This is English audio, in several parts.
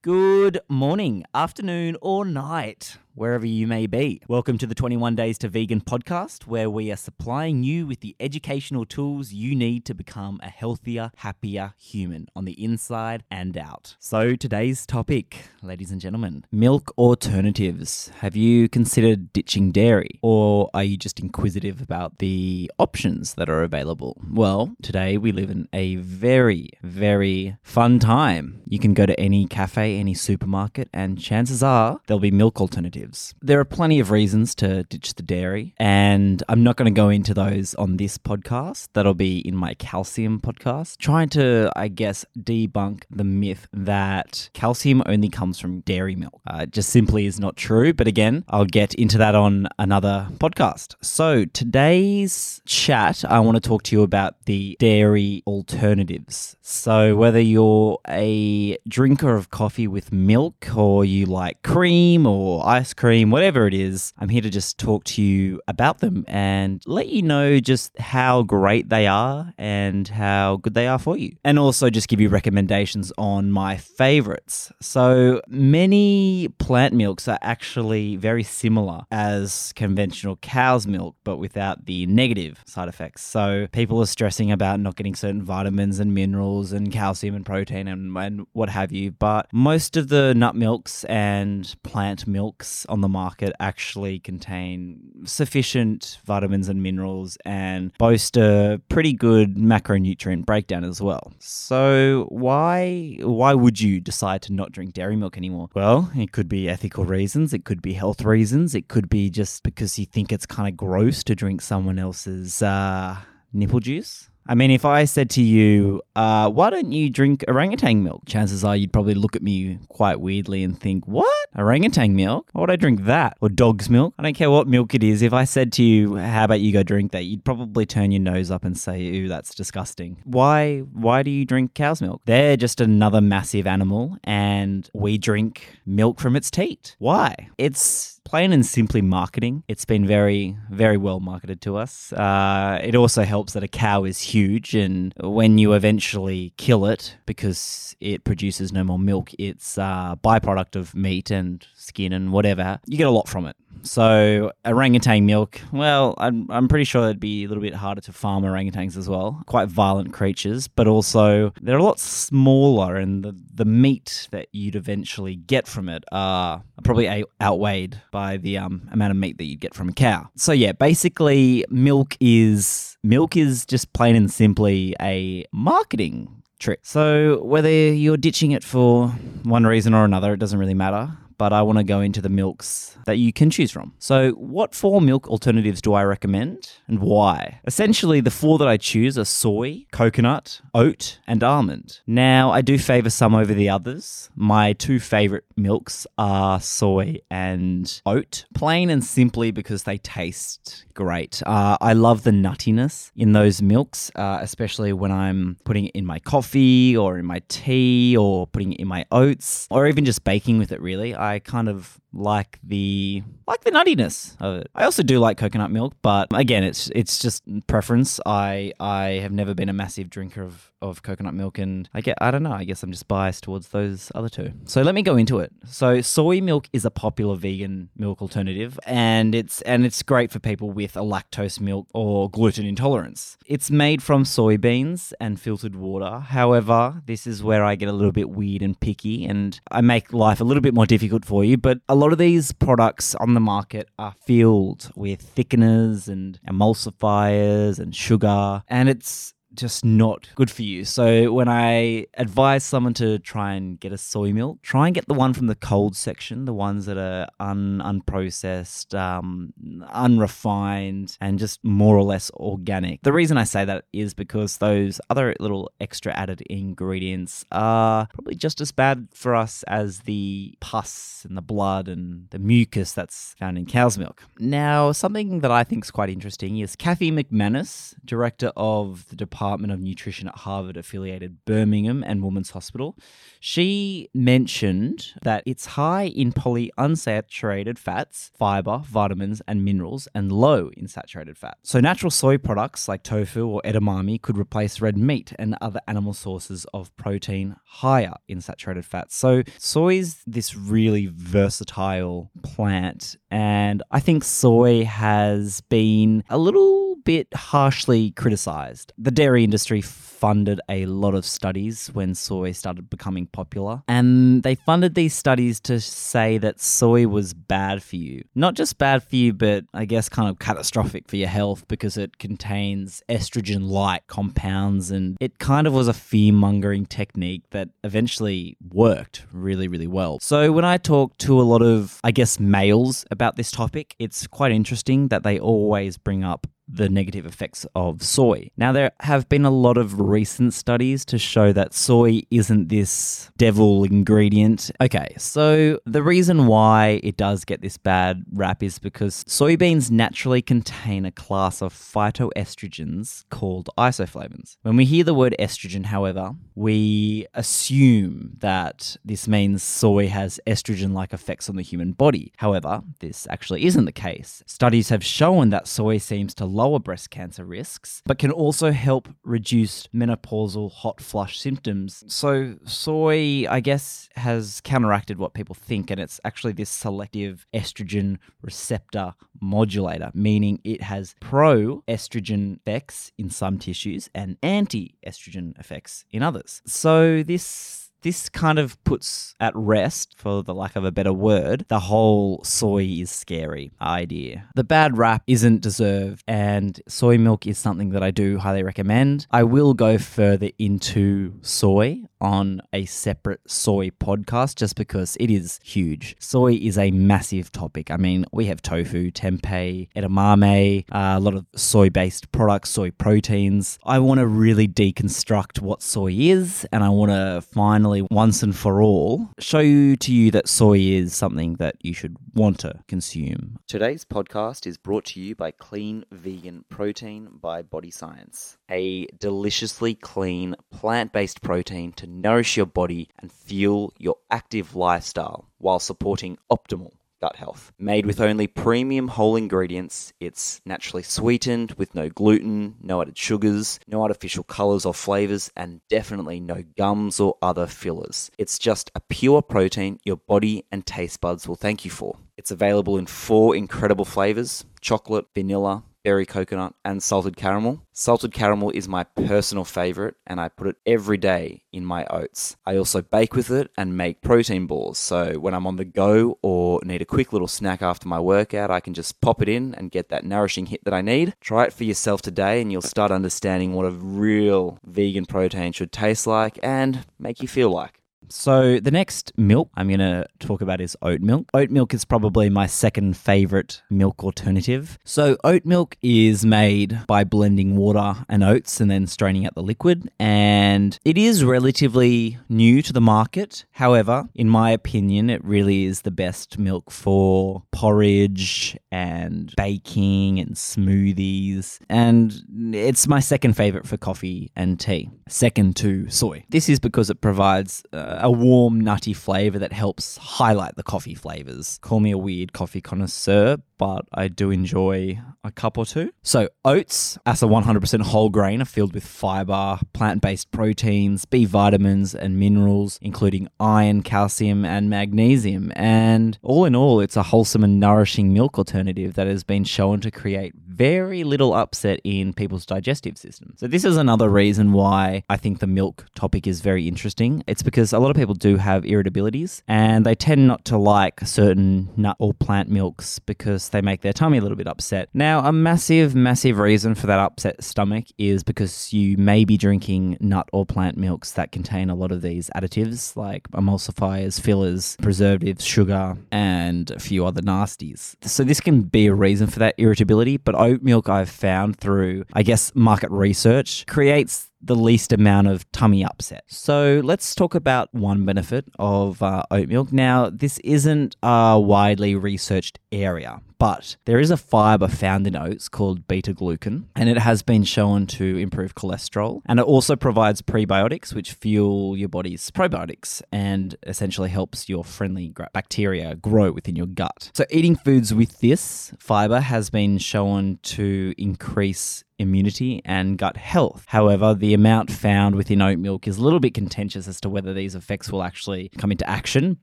Good morning, afternoon, or night, wherever you may be. Welcome to the 21 Days to Vegan podcast, where we are supplying you with the educational tools you need to become a healthier, happier human on the inside and out. So, today's topic, ladies and gentlemen milk alternatives. Have you considered ditching dairy, or are you just inquisitive about the options that are available? Well, today we live in a very, very fun time. You can go to any cafe any supermarket, and chances are there'll be milk alternatives. There are plenty of reasons to ditch the dairy, and I'm not going to go into those on this podcast. That'll be in my calcium podcast, trying to, I guess, debunk the myth that calcium only comes from dairy milk. Uh, it just simply is not true. But again, I'll get into that on another podcast. So today's chat, I want to talk to you about the dairy alternatives. So whether you're a drinker of coffee, coffee with milk or you like cream or ice cream, whatever it is, I'm here to just talk to you about them and let you know just how great they are and how good they are for you. And also just give you recommendations on my favorites. So many plant milks are actually very similar as conventional cow's milk, but without the negative side effects. So people are stressing about not getting certain vitamins and minerals and calcium and protein and, and what have you. But most of the nut milks and plant milks on the market actually contain sufficient vitamins and minerals and boast a pretty good macronutrient breakdown as well. So why why would you decide to not drink dairy milk anymore? Well, it could be ethical reasons, it could be health reasons, it could be just because you think it's kind of gross to drink someone else's uh, nipple juice. I mean, if I said to you, uh, why don't you drink orangutan milk? Chances are you'd probably look at me quite weirdly and think, what? Orangutan milk? Why would I drink that? Or dog's milk? I don't care what milk it is. If I said to you, how about you go drink that? You'd probably turn your nose up and say, ooh, that's disgusting. Why, why do you drink cow's milk? They're just another massive animal and we drink milk from its teat. Why? It's plain and simply marketing. It's been very, very well marketed to us. Uh, it also helps that a cow is huge, and when you eventually kill it because it produces no more milk, it's a byproduct of meat and skin and whatever, you get a lot from it. So orangutan milk, well, I'm, I'm pretty sure it'd be a little bit harder to farm orangutans as well. Quite violent creatures, but also they're a lot smaller, and the, the meat that you'd eventually get from it are probably outweighed by the um, amount of meat that you'd get from a cow. So yeah, basically, milk is milk is just plain and simply a marketing trick. So whether you're ditching it for one reason or another, it doesn't really matter but I want to go into the milks that you can choose from. So, what four milk alternatives do I recommend and why? Essentially, the four that I choose are soy, coconut, oat, and almond. Now, I do favor some over the others. My two favorite milks are soy and oat, plain and simply because they taste great. Uh, I love the nuttiness in those milks, uh, especially when I'm putting it in my coffee or in my tea or putting it in my oats or even just baking with it, really. I kind of like the like the nuttiness of it. I also do like coconut milk, but again, it's it's just preference. I I have never been a massive drinker of, of coconut milk, and I get I don't know. I guess I'm just biased towards those other two. So let me go into it. So soy milk is a popular vegan milk alternative, and it's and it's great for people with a lactose milk or gluten intolerance. It's made from soybeans and filtered water. However, this is where I get a little bit weird and picky, and I make life a little bit more difficult for you. But a lot of these products on the market are filled with thickeners and emulsifiers and sugar, and it's just not good for you. So when I advise someone to try and get a soy milk, try and get the one from the cold section, the ones that are un- unprocessed, um, unrefined, and just more or less organic. The reason I say that is because those other little extra added ingredients are probably just as bad for us as the pus and the blood and the mucus that's found in cow's milk. Now, something that I think is quite interesting is Kathy McManus, director of the Department Department of Nutrition at Harvard affiliated Brigham and Women's Hospital. She mentioned that it's high in polyunsaturated fats, fiber, vitamins, and minerals, and low in saturated fat. So, natural soy products like tofu or edamame could replace red meat and other animal sources of protein higher in saturated fats. So, soy is this really versatile plant, and I think soy has been a little bit harshly criticized. The dairy industry funded a lot of studies when soy started becoming popular, and they funded these studies to say that soy was bad for you. Not just bad for you, but I guess kind of catastrophic for your health because it contains estrogen like compounds, and it kind of was a fear mongering technique that eventually worked really, really well. So when I talk to a lot of, I guess, males about this topic, it's quite interesting that they always bring up the negative effects of soy. Now, there have been a lot of recent studies to show that soy isn't this devil ingredient. Okay, so the reason why it does get this bad rap is because soybeans naturally contain a class of phytoestrogens called isoflavones. When we hear the word estrogen, however, we assume that this means soy has estrogen like effects on the human body. However, this actually isn't the case. Studies have shown that soy seems to lower breast cancer risks, but can also help reduce menopausal hot flush symptoms. So, soy, I guess, has counteracted what people think, and it's actually this selective estrogen receptor modulator, meaning it has pro estrogen effects in some tissues and anti estrogen effects in others. So, this this kind of puts at rest, for the lack of a better word, the whole soy is scary idea. The bad rap isn't deserved, and soy milk is something that I do highly recommend. I will go further into soy on a separate soy podcast just because it is huge. Soy is a massive topic. I mean, we have tofu, tempeh, edamame, uh, a lot of soy based products, soy proteins. I want to really deconstruct what soy is, and I want to finally, once and for all, show to you that soy is something that you should want to consume. Today's podcast is brought to you by Clean Vegan Protein by Body Science, a deliciously clean plant based protein to nourish your body and fuel your active lifestyle while supporting optimal gut health. Made with only premium whole ingredients, it's naturally sweetened with no gluten, no added sugars, no artificial colors or flavors, and definitely no gums or other fillers. It's just a pure protein your body and taste buds will thank you for. It's available in four incredible flavors chocolate, vanilla, berry coconut, and salted caramel. Salted caramel is my personal favorite, and I put it every day in my oats. I also bake with it and make protein balls. So when I'm on the go or need a quick little snack after my workout, I can just pop it in and get that nourishing hit that I need. Try it for yourself today, and you'll start understanding what a real vegan protein should taste like and make you feel like. So the next milk I'm going to talk about is oat milk. Oat milk is probably my second favorite milk alternative. So oat milk is made by blending water and oats and then straining out the liquid and it is relatively new to the market. However, in my opinion, it really is the best milk for porridge and baking and smoothies and it's my second favorite for coffee and tea. Second to soy. This is because it provides uh, a warm, nutty flavor that helps highlight the coffee flavors. Call me a weird coffee connoisseur, but I do enjoy a cup or two. So, oats, as a 100% whole grain, are filled with fiber, plant based proteins, B vitamins, and minerals, including iron, calcium, and magnesium. And all in all, it's a wholesome and nourishing milk alternative that has been shown to create very little upset in people's digestive system. So, this is another reason why I think the milk topic is very interesting. It's because a lot of people do have irritabilities and they tend not to like certain nut or plant milks because they make their tummy a little bit upset. Now, a massive, massive reason for that upset stomach is because you may be drinking nut or plant milks that contain a lot of these additives like emulsifiers, fillers, preservatives, sugar, and a few other nasties. So, this can be a reason for that irritability, but oat milk I've found through, I guess, market research creates the least amount of tummy upset. So let's talk about one benefit of uh, oat milk. Now, this isn't a widely researched area, but there is a fiber found in oats called beta glucan, and it has been shown to improve cholesterol. And it also provides prebiotics, which fuel your body's probiotics and essentially helps your friendly bacteria grow within your gut. So, eating foods with this fiber has been shown to increase immunity and gut health. However, the amount found within oat milk is a little bit contentious as to whether these effects will actually come into action,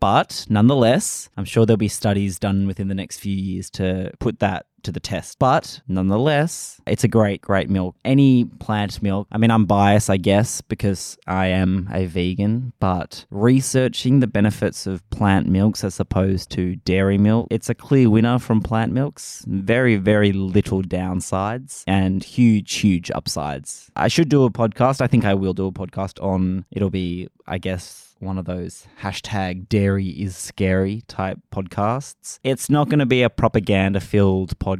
but nonetheless, I'm sure there'll be studies done within the next few years to put that to the test. But nonetheless, it's a great, great milk. Any plant milk, I mean, I'm biased, I guess, because I am a vegan, but researching the benefits of plant milks as opposed to dairy milk, it's a clear winner from plant milks. Very, very little downsides and huge, huge upsides. I should do a podcast. I think I will do a podcast on, it'll be, I guess, one of those hashtag dairy is scary type podcasts. It's not going to be a propaganda filled podcast,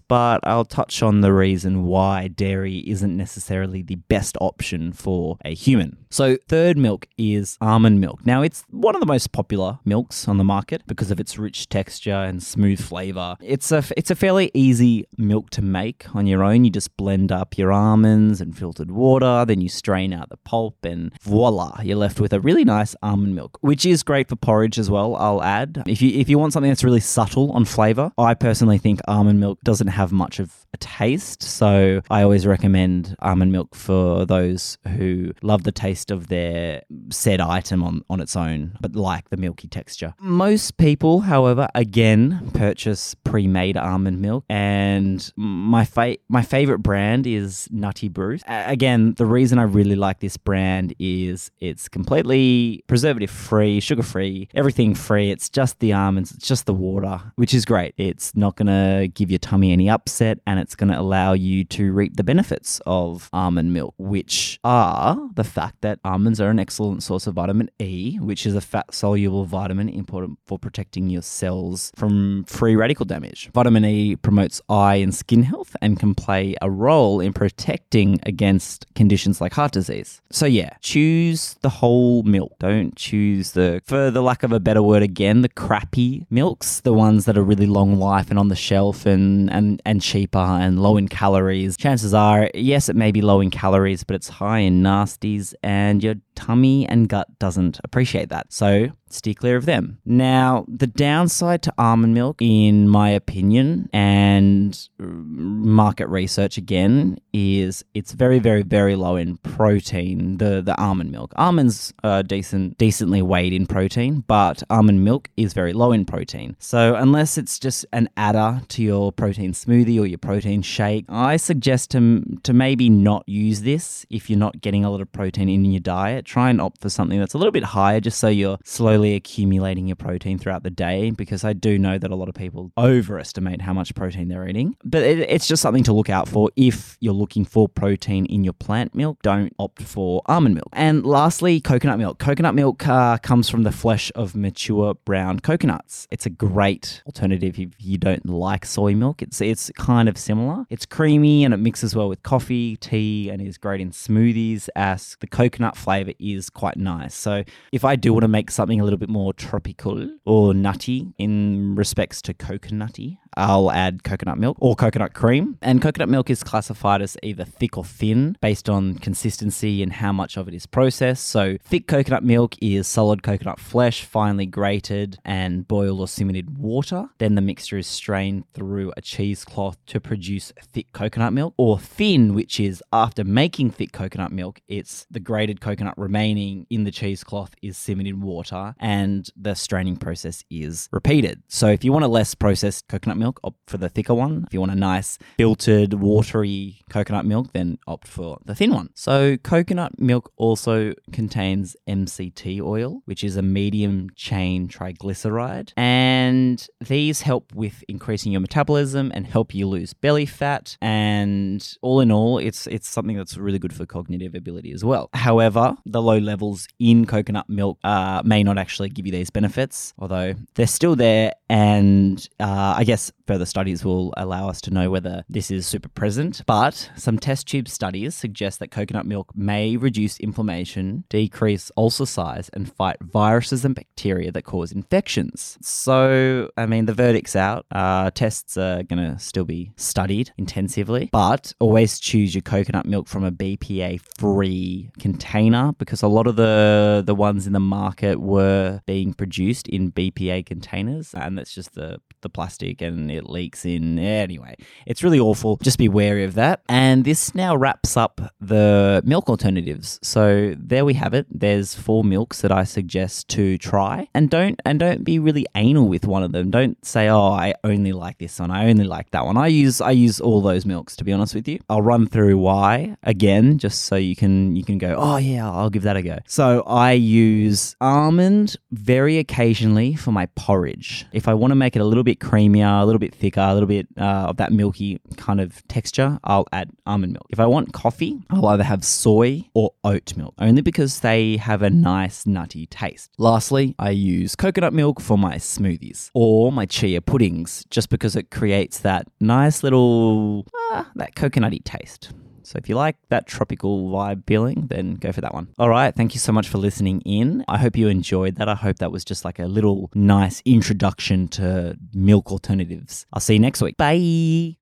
but I'll touch on the reason why dairy isn't necessarily the best option for a human. So, third milk is almond milk. Now, it's one of the most popular milks on the market because of its rich texture and smooth flavor. It's a it's a fairly easy milk to make on your own. You just blend up your almonds and filtered water, then you strain out the pulp and voila, you're left with a really nice almond milk, which is great for porridge as well, I'll add. If you if you want something that's really subtle on flavor, I personally think almond milk doesn't have much of taste, so I always recommend almond milk for those who love the taste of their said item on, on its own, but like the milky texture. Most people, however, again purchase pre-made almond milk, and my fa- my favorite brand is Nutty Bruce. again, the reason I really like this brand is it's completely preservative free, sugar free, everything free. It's just the almonds, it's just the water, which is great. It's not going to give your tummy any upset, and it's going to allow you to reap the benefits of almond milk, which are the fact that almonds are an excellent source of vitamin E, which is a fat soluble vitamin important for protecting your cells from free radical damage. Vitamin E promotes eye and skin health and can play a role in protecting against conditions like heart disease. So, yeah, choose the whole milk. Don't choose the, for the lack of a better word again, the crappy milks, the ones that are really long life and on the shelf and, and, and cheaper and low in calories. Chances are, yes, it may be low in calories, but it's high in nasties and and your tummy and gut doesn't appreciate that. So steer clear of them. Now, the downside to almond milk, in my opinion, and market research again, is it's very, very, very low in protein. The the almond milk. Almonds are decent, decently weighed in protein, but almond milk is very low in protein. So unless it's just an adder to your protein smoothie or your protein shake, I suggest to to maybe not use this if you're not getting a lot of protein in your diet. Try and opt for something that's a little bit higher, just so you're slowly accumulating your protein throughout the day because I do know that a lot of people overestimate how much protein they're eating. But it, it's just something to look out for if you're looking for protein in your plant milk. Don't opt for almond milk. And lastly, coconut milk. Coconut milk uh, comes from the flesh of mature brown coconuts. It's a great alternative if you don't like soy milk. It's it's kind of similar. It's creamy and it mixes well with coffee, tea, and is great in smoothies. As the coconut flavor is quite nice. So if I do want to make something a little bit more tropical or nutty in respects to coconutty. I'll add coconut milk or coconut cream. And coconut milk is classified as either thick or thin based on consistency and how much of it is processed. So, thick coconut milk is solid coconut flesh, finely grated and boiled or simmered in water. Then the mixture is strained through a cheesecloth to produce thick coconut milk. Or thin, which is after making thick coconut milk, it's the grated coconut remaining in the cheesecloth is simmered in water and the straining process is repeated. So, if you want a less processed coconut milk, opt for the thicker one. If you want a nice filtered, watery coconut milk, then opt for the thin one. So, coconut milk also contains MCT oil, which is a medium chain triglyceride, and these help with increasing your metabolism and help you lose belly fat. And all in all, it's it's something that's really good for cognitive ability as well. However, the low levels in coconut milk uh, may not actually give you these benefits, although they're still there. And uh, I guess further studies will allow us to know whether this is super present. But some test tube studies suggest that coconut milk may reduce inflammation, decrease ulcer size, and fight viruses and bacteria that cause infections. So, I mean, the verdict's out. Uh, tests are going to still be studied intensively, but always choose your coconut milk from a BPA free container because a lot of the, the ones in the market were being produced in BPA containers, and that's just the, the plastic and it leaks in. Anyway, it's really awful. Just be wary of that. And this now wraps up the milk alternatives. So there we have it. There's four milks that I suggest to try, and don't and don't be really anal with one of them. Don't say, "Oh, I only like this one. I only like that one." I use I use all those milks to be honest with you. I'll run through why again, just so you can you can go, "Oh yeah, I'll give that a go." So I use almond very occasionally for my porridge. If I want to make it a little bit creamier, a little bit thicker, a little bit uh, of that milky kind of texture, I'll add almond milk. If I want coffee, I'll either have soy or oat milk, only because they have a nice nutty taste. Lastly, I use coconut milk for my smoothies or my chia puddings, just because it creates that nice little, ah, that coconutty taste. So if you like that tropical vibe feeling, then go for that one. All right. Thank you so much for listening in. I hope you enjoyed that. I hope that was just like a little nice introduction to milk alternatives. I'll see you next week. Bye.